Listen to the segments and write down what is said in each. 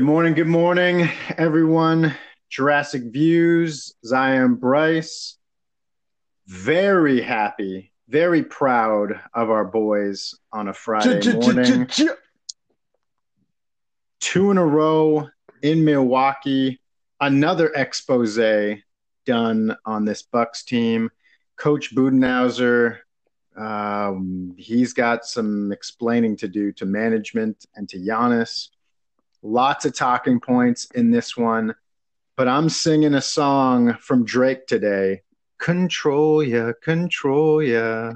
Good morning, good morning, everyone. Jurassic Views, Zion Bryce. Very happy, very proud of our boys on a Friday morning. Two in a row in Milwaukee. Another expose done on this Bucks team. Coach Budenholzer, um, he's got some explaining to do to management and to Giannis. Lots of talking points in this one, but I'm singing a song from Drake today. Control ya, control ya.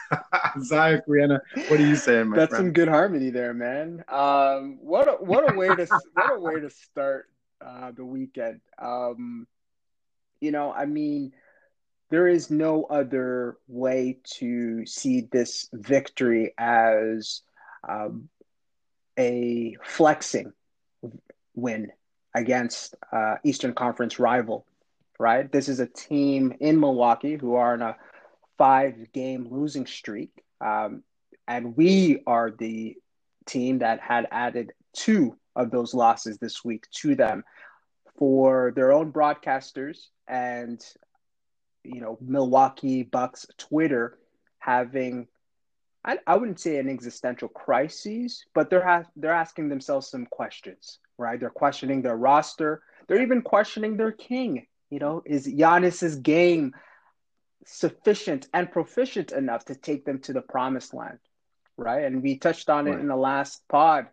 Zach Rihanna, what are you saying, my That's friend? some good harmony there, man. Um, what a what a way to what a way to start uh, the weekend. Um, you know, I mean, there is no other way to see this victory as um, a flexing win against uh, Eastern Conference rival. Right, this is a team in Milwaukee who are on a five-game losing streak. Um, and we are the team that had added two of those losses this week to them for their own broadcasters and you know Milwaukee Bucks Twitter having I, I wouldn't say an existential crisis, but they're ha- they're asking themselves some questions, right? They're questioning their roster. They're even questioning their king. You know, is Giannis's game sufficient and proficient enough to take them to the promised land, right? And we touched on it in the last pod.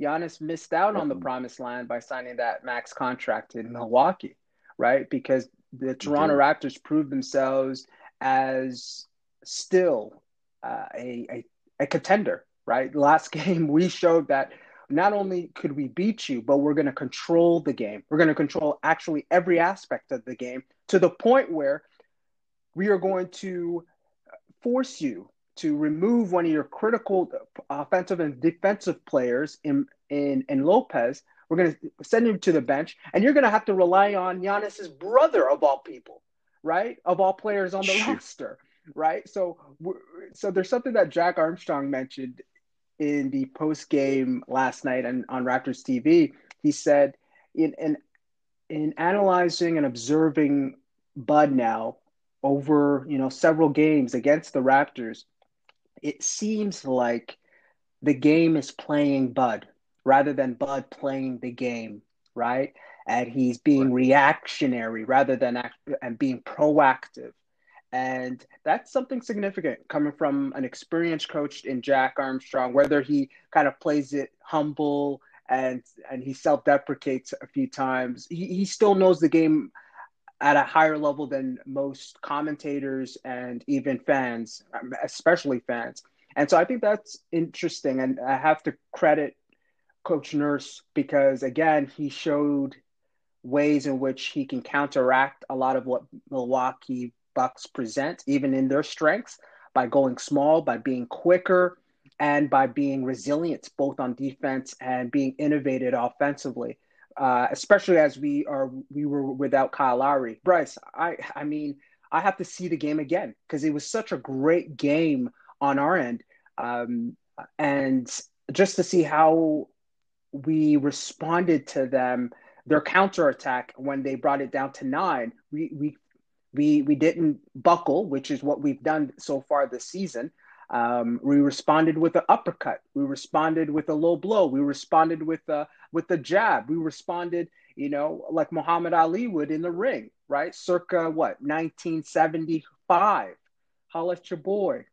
Giannis missed out on the promised land by signing that max contract in Milwaukee, right? Because the Toronto. Raptors proved themselves as still uh, a, a a contender, right? Last game we showed that not only could we beat you, but we're going to control the game. We're going to control actually every aspect of the game to the point where we are going to force you to remove one of your critical offensive and defensive players in in, in Lopez. We're going to send him to the bench, and you're going to have to rely on Giannis's brother of all people, right? Of all players on the Shoot. roster, right? So, so there's something that Jack Armstrong mentioned in the post game last night and on Raptors TV. He said in in in analyzing and observing Bud now over you know several games against the Raptors, it seems like the game is playing Bud rather than Bud playing the game, right? And he's being reactionary rather than act- and being proactive. And that's something significant coming from an experienced coach in Jack Armstrong, whether he kind of plays it humble and and he self-deprecates a few times. He, he still knows the game at a higher level than most commentators and even fans, um, especially fans. And so I think that's interesting. And I have to credit Coach Nurse because, again, he showed ways in which he can counteract a lot of what Milwaukee Bucks present, even in their strengths, by going small, by being quicker, and by being resilient, both on defense and being innovative offensively uh, especially as we are we were without Kyle Lowry. Bryce, I I mean, I have to see the game again because it was such a great game on our end, um, and just to see how we responded to them, their counterattack when they brought it down to nine, we we we we didn't buckle, which is what we've done so far this season. Um, we responded with an uppercut. We responded with a low blow. We responded with a with the jab. We responded, you know, like Muhammad Ali would in the ring, right? Circa what, 1975. Holla at your boy.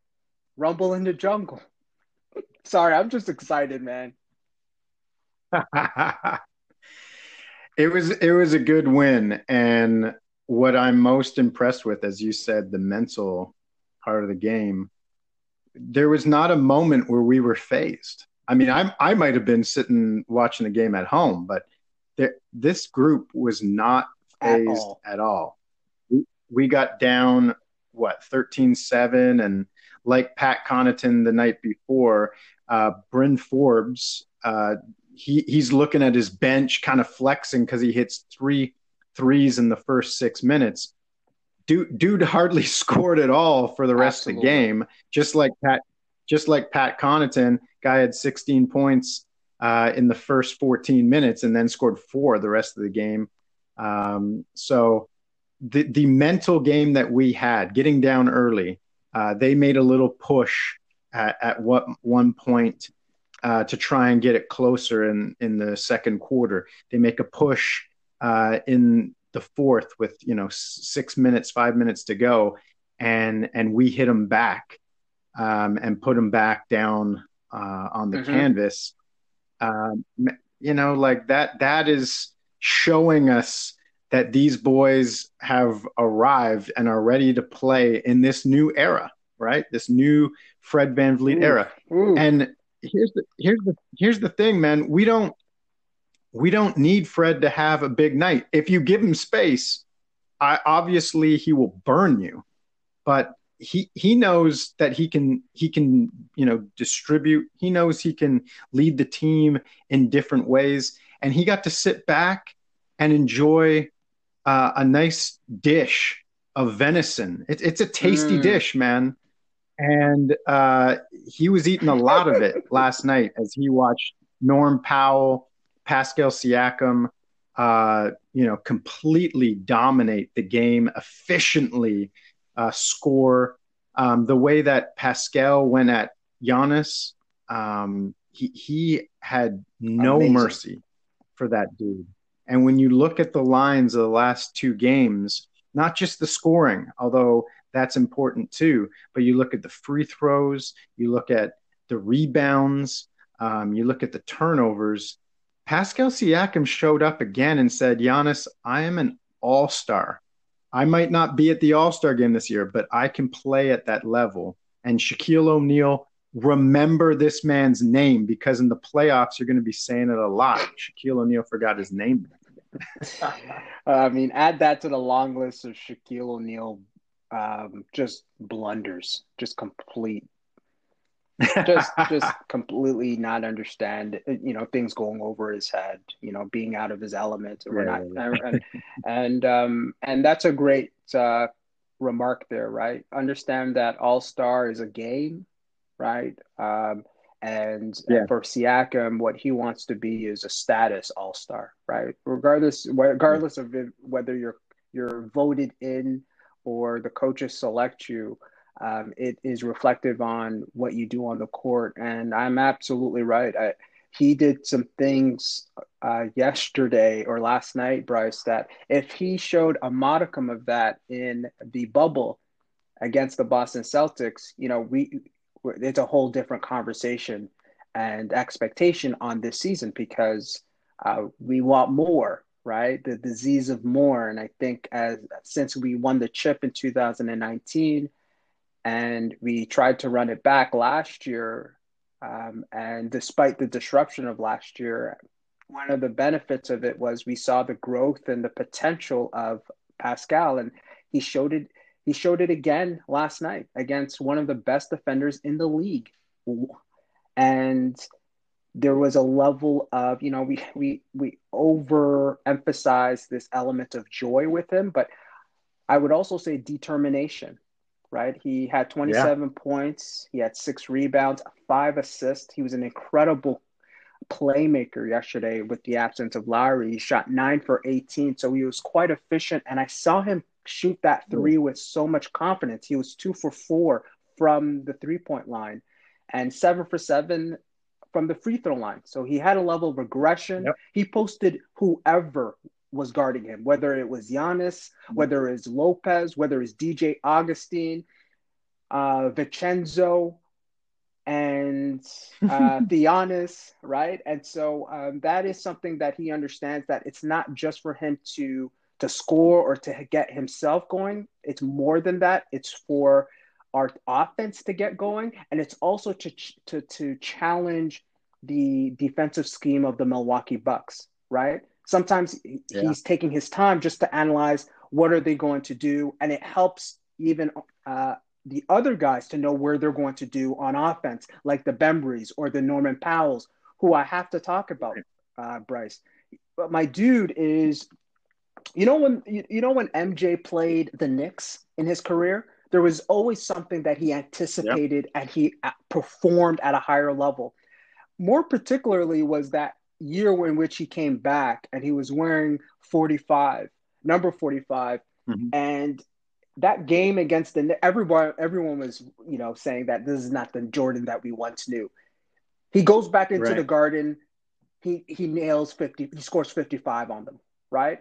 Rumble in the jungle. Sorry, I'm just excited, man. it was it was a good win, and what I'm most impressed with, as you said, the mental part of the game. there was not a moment where we were phased. I mean, I I might have been sitting watching the game at home, but there, this group was not At phased all. at all. We, we got down what 13-7 and like Pat Connaughton the night before, uh, Bryn Forbes, uh, he he's looking at his bench, kind of flexing because he hits three threes in the first six minutes. Dude, dude hardly scored at all for the rest of the game. Just like Pat, just like Pat Connaughton, guy had 16 points uh, in the first 14 minutes and then scored four the rest of the game. Um, so the the mental game that we had, getting down early, uh, they made a little push at, at what one point uh, to try and get it closer in in the second quarter. They make a push uh, in the fourth with you know six minutes, five minutes to go, and and we hit them back um, and put them back down uh, on the Mhm. canvas. Um, you know, like that. That is showing us that these boys have arrived and are ready to play in this new era, right? This new Fred VanVleet Ooh. era. Ooh. And here's the here's the here's the thing, man. We don't we don't need Fred to have a big night. If you give him space, I obviously he will burn you. But he he knows that he can he can you know distribute. He knows he can lead the team in different ways, and he got to sit back and enjoy uh, a nice dish of venison. It, it's a tasty Mm. dish, man. And uh, he was eating a lot of it last night as he watched Norm Powell, Pascal Siakam, uh, you know, completely dominate the game efficiently, uh, score. Um, the way that Pascal went at Giannis, um, he he had no Amazing. mercy for that dude. And when you look at the lines of the last two games, not just the scoring, although that's important too, but you look at the free throws, you look at the rebounds, um, you look at the turnovers. Pascal Siakam showed up again and said, Giannis, I am an all star. I might not be at the all star game this year, but I can play at that level. And Shaquille O'Neal, remember this man's name because in the playoffs, you're going to be saying it a lot. Shaquille O'Neal forgot his name. I mean, add that to the long list of Shaquille O'Neal um, just blunders, just complete, just just completely not understand. You know, things going over his head. You know, being out of his element or Yeah, not, and and um, and that's a great uh, remark there, right? Understand that All Star is a game, right? Um, and, Yeah. and for Siakam, what he wants to be is a status All Star, right? Regardless, regardless of it, whether you're you're voted in or the coaches select you, um, it is reflective on what you do on the court. And I'm absolutely right. I, he did some things uh, yesterday or last night, Bryce, that if he showed a modicum of that in the bubble against the Boston Celtics, you know, we it's a whole different conversation and expectation on this season because uh, we want more, right? The disease of more, and I think as since we won the chip in 2019, and we tried to run it back last year, um, and despite the disruption of last year, one of the benefits of it was we saw the growth and the potential of Pascal, and he showed it. He showed it again last night against one of the best defenders in the league, and there was a level of you know we we we overemphasize this element of joy with him, but I would also say determination. Right, he had 27 points. He had six rebounds, five assists. He was an incredible playmaker yesterday with the absence of Lowry. He shot nine for 18, so he was quite efficient. And I saw him shoot that hmm. three with so much confidence. He was two for four from the three point line and seven for seven from the free throw line. So he had a level of aggression. Yep. He posted whoever was guarding him, whether it was Giannis, whether it's Lopez, whether it's DJ Augustin, uh, Vincenzo, and uh, Theonis, right? And so um, that is something that he understands that it's not just for him to to score or to get himself going. It's more than that. It's for our offense to get going, and it's also to to to challenge the defensive scheme of the Milwaukee Bucks. Right? Sometimes Yeah. he's taking his time just to analyze what are they going to do, and it helps even uh, the other guys to know where they're going to do on offense, like the Bembry's or the Norman Powell's, who I have to talk about, uh, Bryce. But my dude is, you know when you, you know when MJ played the Knicks in his career, there was always something that he anticipated and he uh, performed at a higher level. More particularly was that year in which he came back and he was wearing 45, number 45, Mhm. and that game against the everyone everyone was you know saying that this is not the Jordan that we once knew. He goes back into Right. the garden, he he nails 50, he scores 55 on them, right?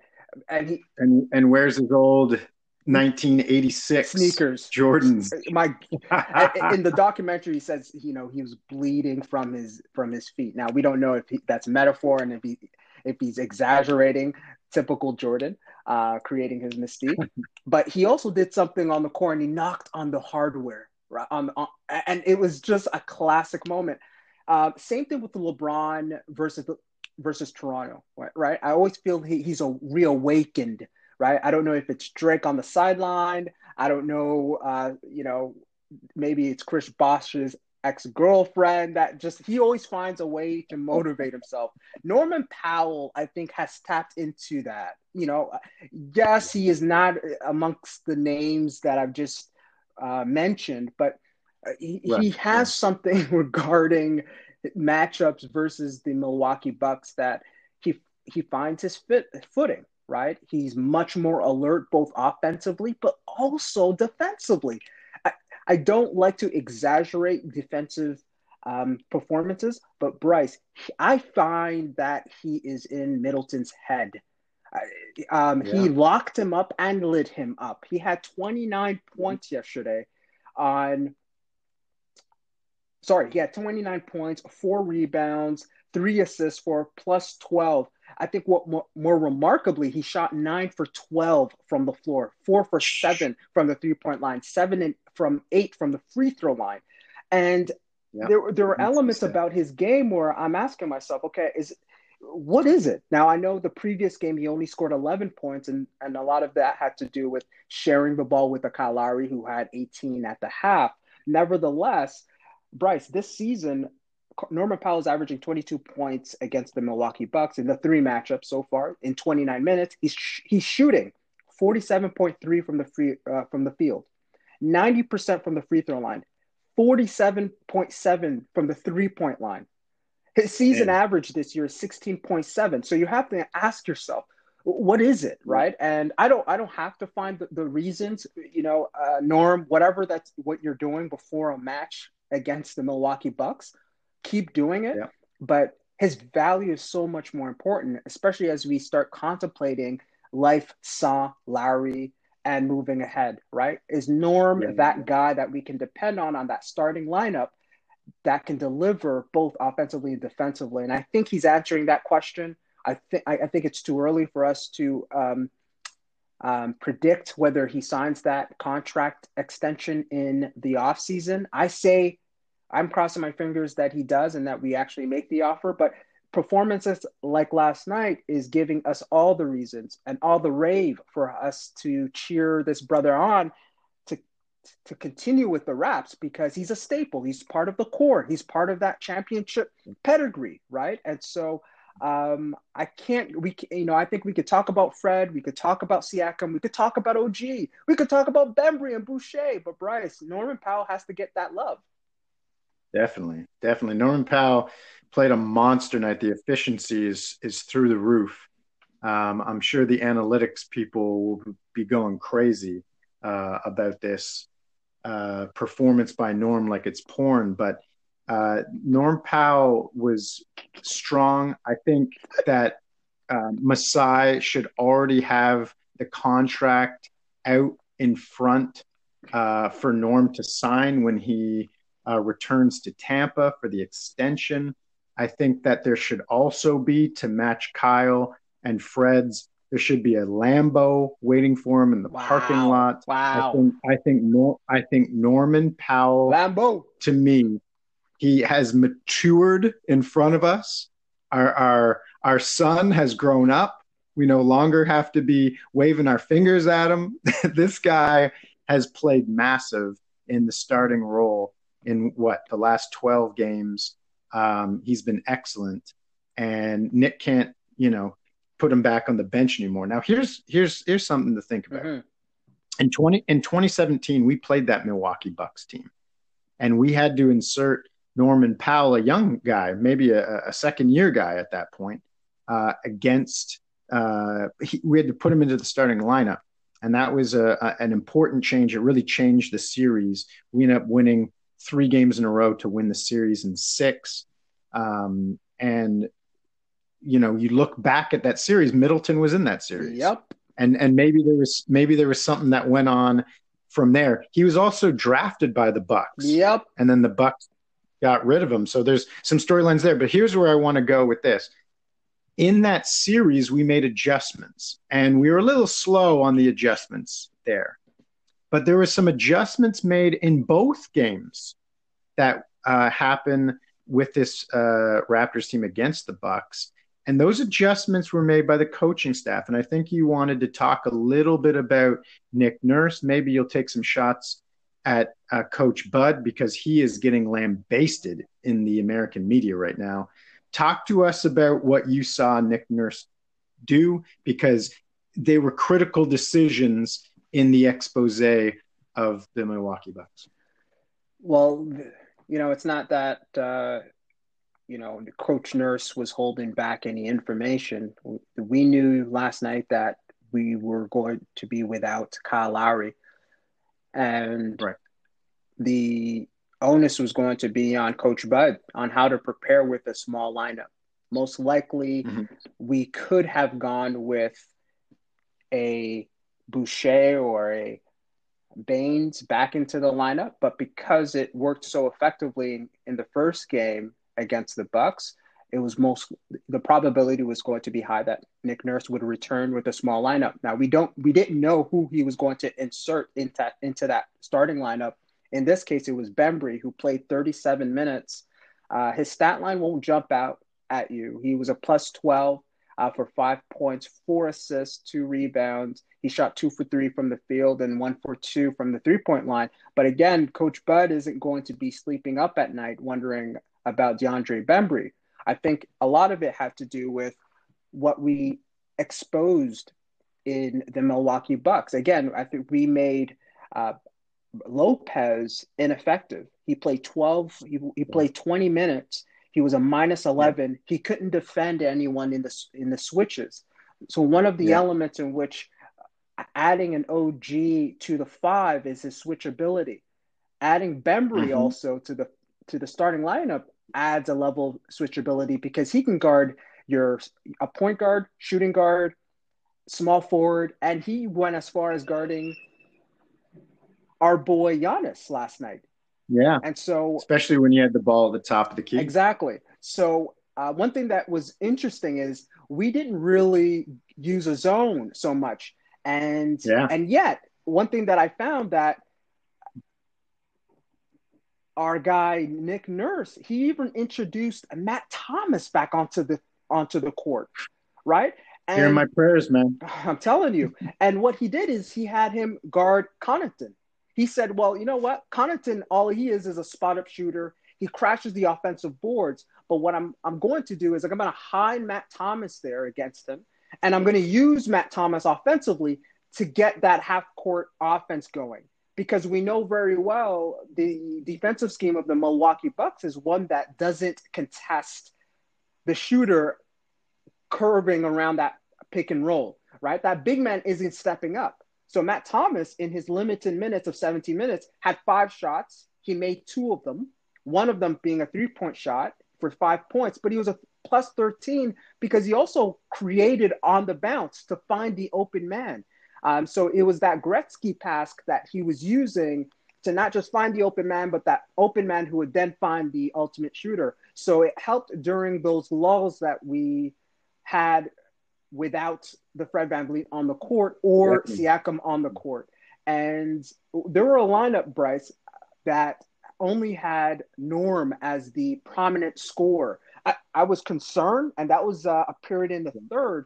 And he And and where's his old 1986 sneakers. Jordans? My in the documentary he says you know he was bleeding from his from his feet. Now we don't know if he, that's metaphor and if he if he's exaggerating typical Jordan, uh, creating his mystique. but he also did something on the court and he knocked on the hardware, right? On, on and it was just a classic moment. Uh, same thing with the LeBron versus versus Toronto, right? right? I always feel he, he's a reawakened, right? I don't know if it's Drake on the sideline. I don't know, uh, you know, maybe it's Chris Bosh's ex girlfriend that just he always finds a way to motivate himself. Norman Powell, I think, has tapped into that. You know, yes, he is not amongst the names that I've just uh, mentioned, but uh, he, he Right, has something regarding matchups versus the Milwaukee Bucks that he he finds his fit footing. Right, he's much more alert both offensively but also defensively. I, I don't like to exaggerate defensive um, performances, but Bryce, I find that he is in Middleton's head. Um, He locked him up and lit him up. He had 29 points yesterday on. Sorry, he had 29 points, four rebounds, three assists for plus 12. I think what more, more remarkably, he shot nine for 12 from the floor, four for seven from the three point line, seven and from eight from the free throw line. And there, there were That's elements about his game where I'm asking myself, okay, is what is it? Now I know the previous game he only scored 11 points, and and a lot of that had to do with sharing the ball with the Lowry who had 18 at the half. Nevertheless, Bryce, this season Norman Powell is averaging 22 points against the Milwaukee Bucks in the three matchups so far in 29 minutes. He's sh- he's shooting 47.3 from the free uh, from the field, 90% from the free throw line, 47.7 from the three point line. His season Yeah. average this year is 16.7. So you have to ask yourself, what is it, right? And I don't I don't have to find the, the reasons, you know, uh, Norm, whatever that's what you're doing before a match against the Milwaukee Bucks, keep doing it. Yeah. But his value is so much more important, especially as we start contemplating life, Saw, Lowry, and moving ahead, right? Is Norm Yeah. that guy that we can depend on on that starting lineup that can deliver both offensively and defensively? And I think he's answering that question. I think I I think it's too early for us to um, um, predict whether he signs that contract extension in the offseason. I say I'm crossing my fingers that he does and that we actually make the offer, but performances like last night is giving us all the reasons and all the rave for us to cheer this brother on to to continue with the raps because he's a staple. He's part of the core. He's part of that championship pedigree, right? And so um, I can't. We you know I think we could talk about Fred. We could talk about Siakam. We could talk about OG. We could talk about Bembry and Boucher. But Bryce Norman Powell has to get that love. Definitely, definitely. Norman Powell played a monster night. The efficiency is is through the roof. Um, I'm sure the analytics people will be going crazy uh, about this uh, performance by Norm, like it's porn. But uh, Norm Powell was strong. I think that uh, Masai should already have the contract out in front uh, for Norm to sign when he uh, returns to Tampa for the extension. I think that there should also be to match Kyle and Fred's There should be a Lambo waiting for him in the Wow. parking lot. Wow. I think I think Nor- I think Norman Powell Lambo. to me, he has matured in front of us. Our our our son has grown up. We no longer have to be waving our fingers at him. this guy has played massive in the starting role in what the last 12 games. Um, he's been excellent, and Nick can't, you know, put him back on the bench anymore. Now here's here's here's something to think about Mhm. in 20 in 2017 we played that milwaukee bucks team and we had to insert norman powell a young guy maybe a, a second year guy at that point uh, against uh, he, we had to put him into the starting lineup and that was a, a, an important change it really changed the series we ended up winning three games in a row to win the series in six um, and you know you look back at that series middleton was in that series Yep. and and maybe there was maybe there was something that went on from there. He was also drafted by the Bucks, Yep. and then the Bucks got rid of him. So there's some storylines there. But here's where I want to go with this. In that series, we made adjustments, and we were a little slow on the adjustments there. But there were some adjustments made in both games that uh, happen with this uh, Raptors team against the Bucks. And those adjustments were made by the coaching staff. And i think you wanted to talk a little bit about nick nurse. Maybe you'll take some shots at uh, coach bud because he is getting lambasted in the american media right now. Talk to us about what you saw nick nurse do because they were critical decisions in the expose of the milwaukee bucks Well, you know, it's not that uh, you know Coach Nurse was holding back any information. We knew last night that we were going to be without Kyle Lowry, and Right. the onus was going to be on Coach Bud on how to prepare with a small lineup. Most likely, Mhm. we could have gone with a Boucher or a Baynes back into the lineup, but because it worked so effectively in the first game against the Bucks, it was most the probability was going to be high that Nick Nurse would return with a small lineup. Now we don't we didn't know who he was going to insert into into that starting lineup. In this case, it was Bembry who played 37 minutes. Uh, his stat line won't jump out at you. He was a plus 12 uh, for five points, four assists, two rebounds. He shot two for three from the field and one for two from the three point line. But again, Coach Bud isn't going to be sleeping up at night wondering about DeAndre Bembry. I think a lot of it had to do with what we exposed in the Milwaukee Bucks. Again, I think we made uh, Lopez ineffective. He played 12, he, he played 20 minutes. He was a minus 11. He couldn't defend anyone in the in the switches. So one of the Yeah. elements in which adding an OG to the 5 is his switchability. Adding Bembry Mhm. also to the to the starting lineup adds a level of switchability because he can guard your a point guard, shooting guard, small forward, and he went as far as guarding our boy Giannis last night. Yeah And so especially when you had the ball at the top of the key Exactly. So uh, one thing that was interesting is we didn't really use a zone so much, and Yeah. and yet one thing that I found that our guy Nick Nurse he even introduced Matt Thomas back onto the onto the court, right? And Hearing my prayers, man. I'm telling you. And what he did is he had him guard Connaughton. He said, "Well, you know what? Connaughton, all he is is a spot up shooter. He crashes the offensive boards. But what I'm I'm going to do is like, I'm going to hide Matt Thomas there against him, and I'm going to use Matt Thomas offensively to get that half court offense going. Because we know very well the defensive scheme of the Milwaukee Bucks is one that doesn't contest the shooter curving around that pick and roll, right? That big man isn't stepping up. So Matt Thomas, in his limited minutes of 17 minutes, had five shots. He made two of them, one of them being a three point shot for five points, but he was a plus 13 because he also created on the bounce to find the open man. Um, so it was that Gretzky pass that he was using to not just find the open man, but that open man who would then find the ultimate shooter. So it helped during those lulls that we had without the Fred VanVleet on the court or Definitely. Siakam on the court. And there were a lineup, Bryce, that only had Norm as the prominent scorer. I, I was concerned, and that was uh, a period in the third.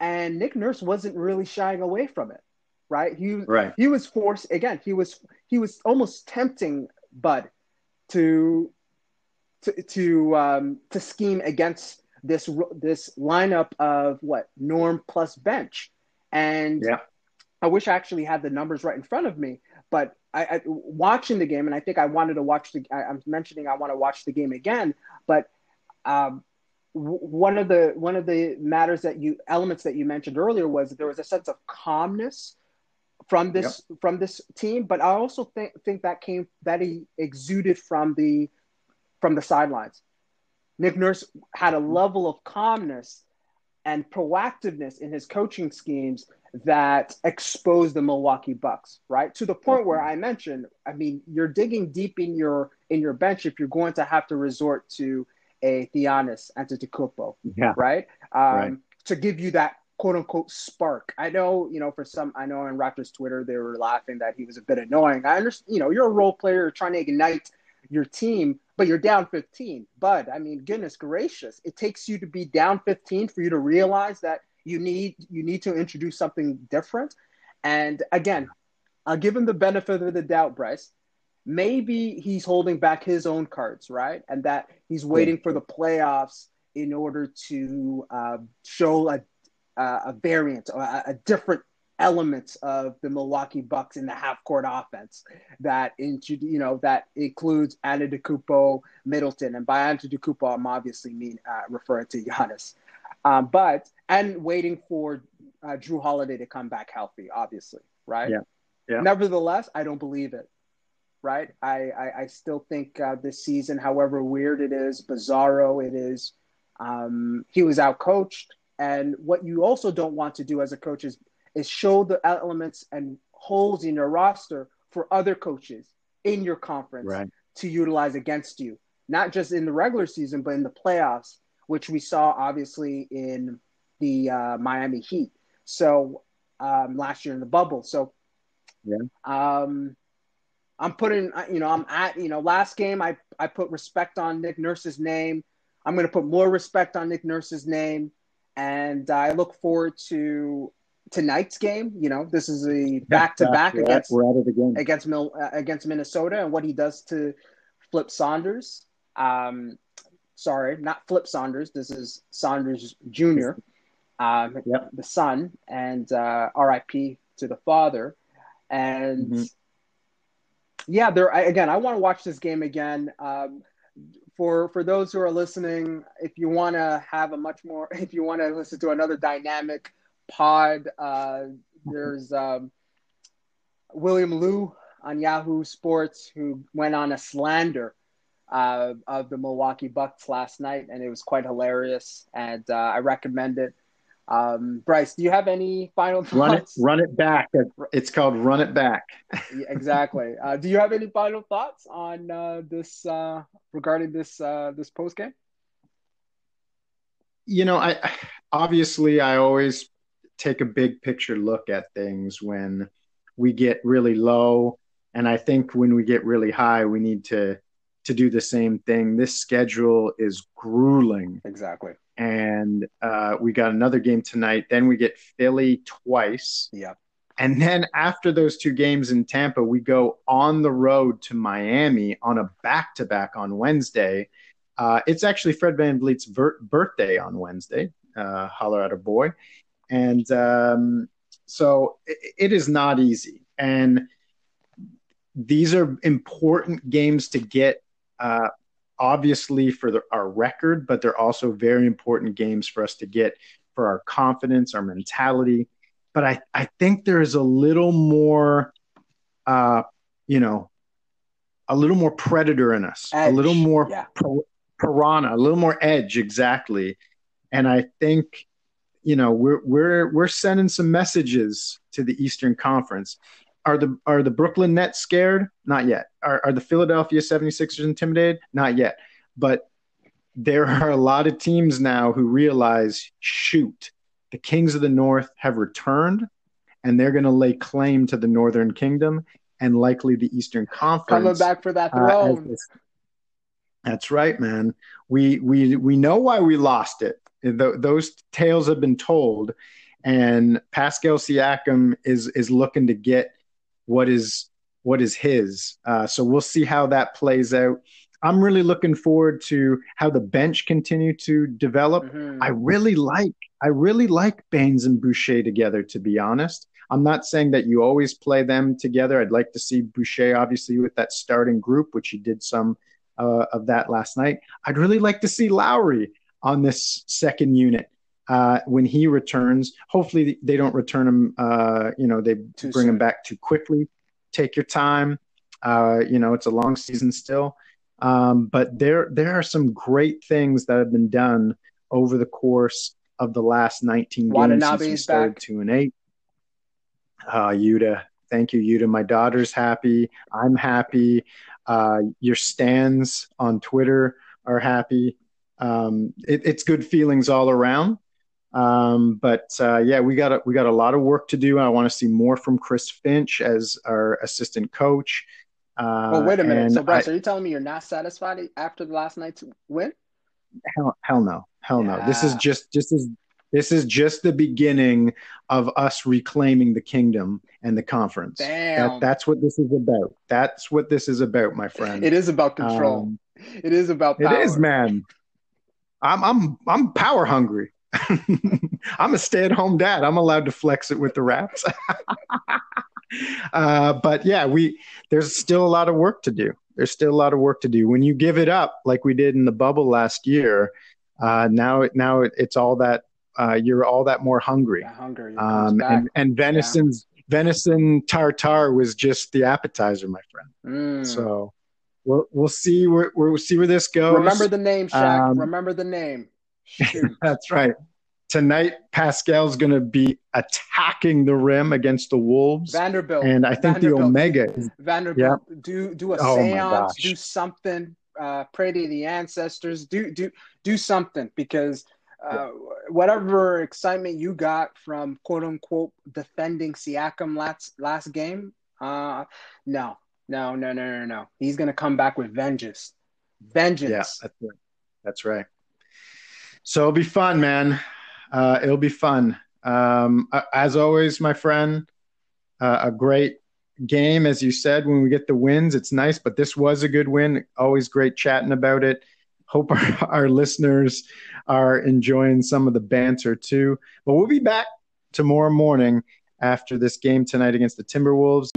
And Nick Nurse wasn't really shying away from it, right? He Right. he was forced again. He was he was almost tempting Bud to to to um, to scheme against this this lineup of what Norm plus bench, and Yeah. I wish I actually had the numbers right in front of me. But I, I watching the game, and I think I wanted to watch the. I, I'm mentioning I want to watch the game again, but um, w- one of the one of the matters that you elements that you mentioned earlier was that there was a sense of calmness from this from this team, but I also think think that came that he exuded from the from the sidelines. Nick Nurse had a level of calmness and proactiveness in his coaching schemes that exposed the Milwaukee Bucks, right? To the point where I mentioned, I mean, you're digging deep in your in your bench if you're going to have to resort to a Giannis Antetokounmpo, Yeah. right? Um, Right. To give you that quote unquote spark. I know, you know, for some, I know on Raptors Twitter they were laughing that he was a bit annoying. I understand, you know, you're a role player you're trying to ignite your team, but you're down 15. But I mean, goodness gracious, it takes you to be down 15 for you to realize that you need you need to introduce something different. And again, I'll give him the benefit of the doubt, Bryce. Maybe he's holding back his own cards, right? And that he's waiting for the playoffs in order to uh, show a, a, a variant, a, a different element of the Milwaukee Bucks in the half court offense that into you know that includes Antetokounmpo, Middleton, and by Antetokounmpo, I'm obviously mean uh, referring to Giannis, um, but and waiting for uh, Jrue Holiday to come back healthy, obviously, right? Yeah. Yeah. Nevertheless, I don't believe it. Right? I I, I still think uh, this season, however weird it is, bizarro it is, um, he was outcoached. And what you also don't want to do as a coach is is show the elements and holes in your roster for other coaches in your conference Right. to utilize against you, not just in the regular season, but in the playoffs, which we saw obviously in the uh, Miami Heat. So um, last year in the bubble. So Yeah. um, I'm putting, you know, I'm at, you know, last game I I put respect on Nick Nurse's name. I'm going to put more respect on Nick Nurse's name, and I look forward to tonight's game. You know, this is a back to back against We're at it again. against Mil, uh, against Minnesota and what he does to Flip Saunders. Um, sorry, not Flip Saunders. This is Saunders Jr. Um, Yep. the son, and uh, R.I.P. to the father. And Mhm. yeah, there I, again. I want to watch this game again. Um, for for those who are listening, if you want to have a much more, if you want to listen to another dynamic pod, uh, there's um, William Lou on Yahoo Sports who went on a slander uh, of the Milwaukee Bucks last night, and it was quite hilarious. And uh, I recommend it. Um, Bryce, do you have any final thoughts? Run it, run it back. It's called Run It Back. Yeah, exactly. Uh, do you have any final thoughts on uh, this uh, regarding this uh, this post game? You know, I obviously I always take a big picture look at things when we get really low, and I think when we get really high, we need to to do the same thing. This schedule is grueling. Exactly. and uh, we got another game tonight. Then we get Philly twice, Yeah. and then after those two games in Tampa, we go on the road to Miami on a back to back on Wednesday. Uh, it's actually Fred VanVleet's ver- birthday on Wednesday. Uh, holler at a boy, and um, so it, it is not easy. And these are important games to get. Uh, obviously for the, our record, but they're also very important games for us to get for our confidence, our mentality. But I, I think there is a little more, uh, you know, a little more predator in us, a little more yeah. pir- piranha, a little more edge, exactly. And I think, you know, we're we're we're sending some messages to the Eastern Conference. Are the are the Brooklyn Nets scared? Not yet. Are are the Philadelphia 76ers intimidated? Not yet. But there are a lot of teams now who realize, shoot, the Kings of the North have returned, and they're going to lay claim to the Northern Kingdom and likely the Eastern Conference. Coming back for that uh, as throne. this- that's right, man. We we we know why we lost it. Th- those tales have been told, and Pascal Siakam is is looking to get what is what is his. Uh, so we'll see how that plays out. I'm really looking forward to how the bench continue to develop. Mhm. I really like I really like Baynes and Boucher together. To be honest, I'm not saying that you always play them together. I'd like to see Boucher obviously with that starting group, which he did some uh, of that last night. I'd really like to see Lowry on this second unit uh, when he returns. Hopefully they don't return him. Uh, you know they Too bring him back too quickly. Take your time. Uh, you know it's a long season still. Um, but there there are some great things that have been done over the course of the last 19 games Watanabe since we started back. two and eight. Uh, Yuta, thank you, Yuta. My daughter's happy. I'm happy. Uh, your stands on Twitter are happy. Um, it, it's good feelings all around. Um, but uh, yeah, we got a, we got a lot of work to do. I want to see more from Chris Finch as our assistant coach. Uh, Well, wait a minute. So, Bryce, I- are you telling me you're not satisfied after the last night's win? hell, hell no, hell no. This is Yeah. just this is this is just the beginning of us reclaiming the kingdom and the conference. That, that's what this is about. That's what this is about, my friend. It is about control. Um, it is about It power. is, man. I'm I'm I'm power hungry. I'm a stay-at-home dad. I'm allowed to flex it with the Raps. uh, but yeah, we there's still a lot of work to do. There's still a lot of work to do. When you give it up, like we did in the bubble last year, uh, now it now it, it's all that uh, you're all that more hungry. That hunger Um, and and venison's venison tartare was just the appetizer, my friend. Mm. So we'll we'll see where we'll see where this goes. Remember the name, Shaq. Um, Remember the name. That's right. Tonight, Pascal's going to be attacking the rim against the Wolves, Vanderbilt. and I think the Omega is Vanderbilt. Do do a Oh, séance. Do something. Uh, pray to the ancestors. Do do do something because uh, whatever excitement you got from quote unquote defending Siakam last last game, uh, no, no, no, no, no, no. He's gonna come back with vengeance. Vengeance. yeah, that's right. That's right. So it'll be fun, man. Uh, it'll be fun. Um, as always, my friend, uh, a great game, as you said. When we get the wins, it's nice. But this was a good win. Always great chatting about it. Hope our, our listeners are enjoying some of the banter too. But we'll be back tomorrow morning after this game tonight against the Timberwolves.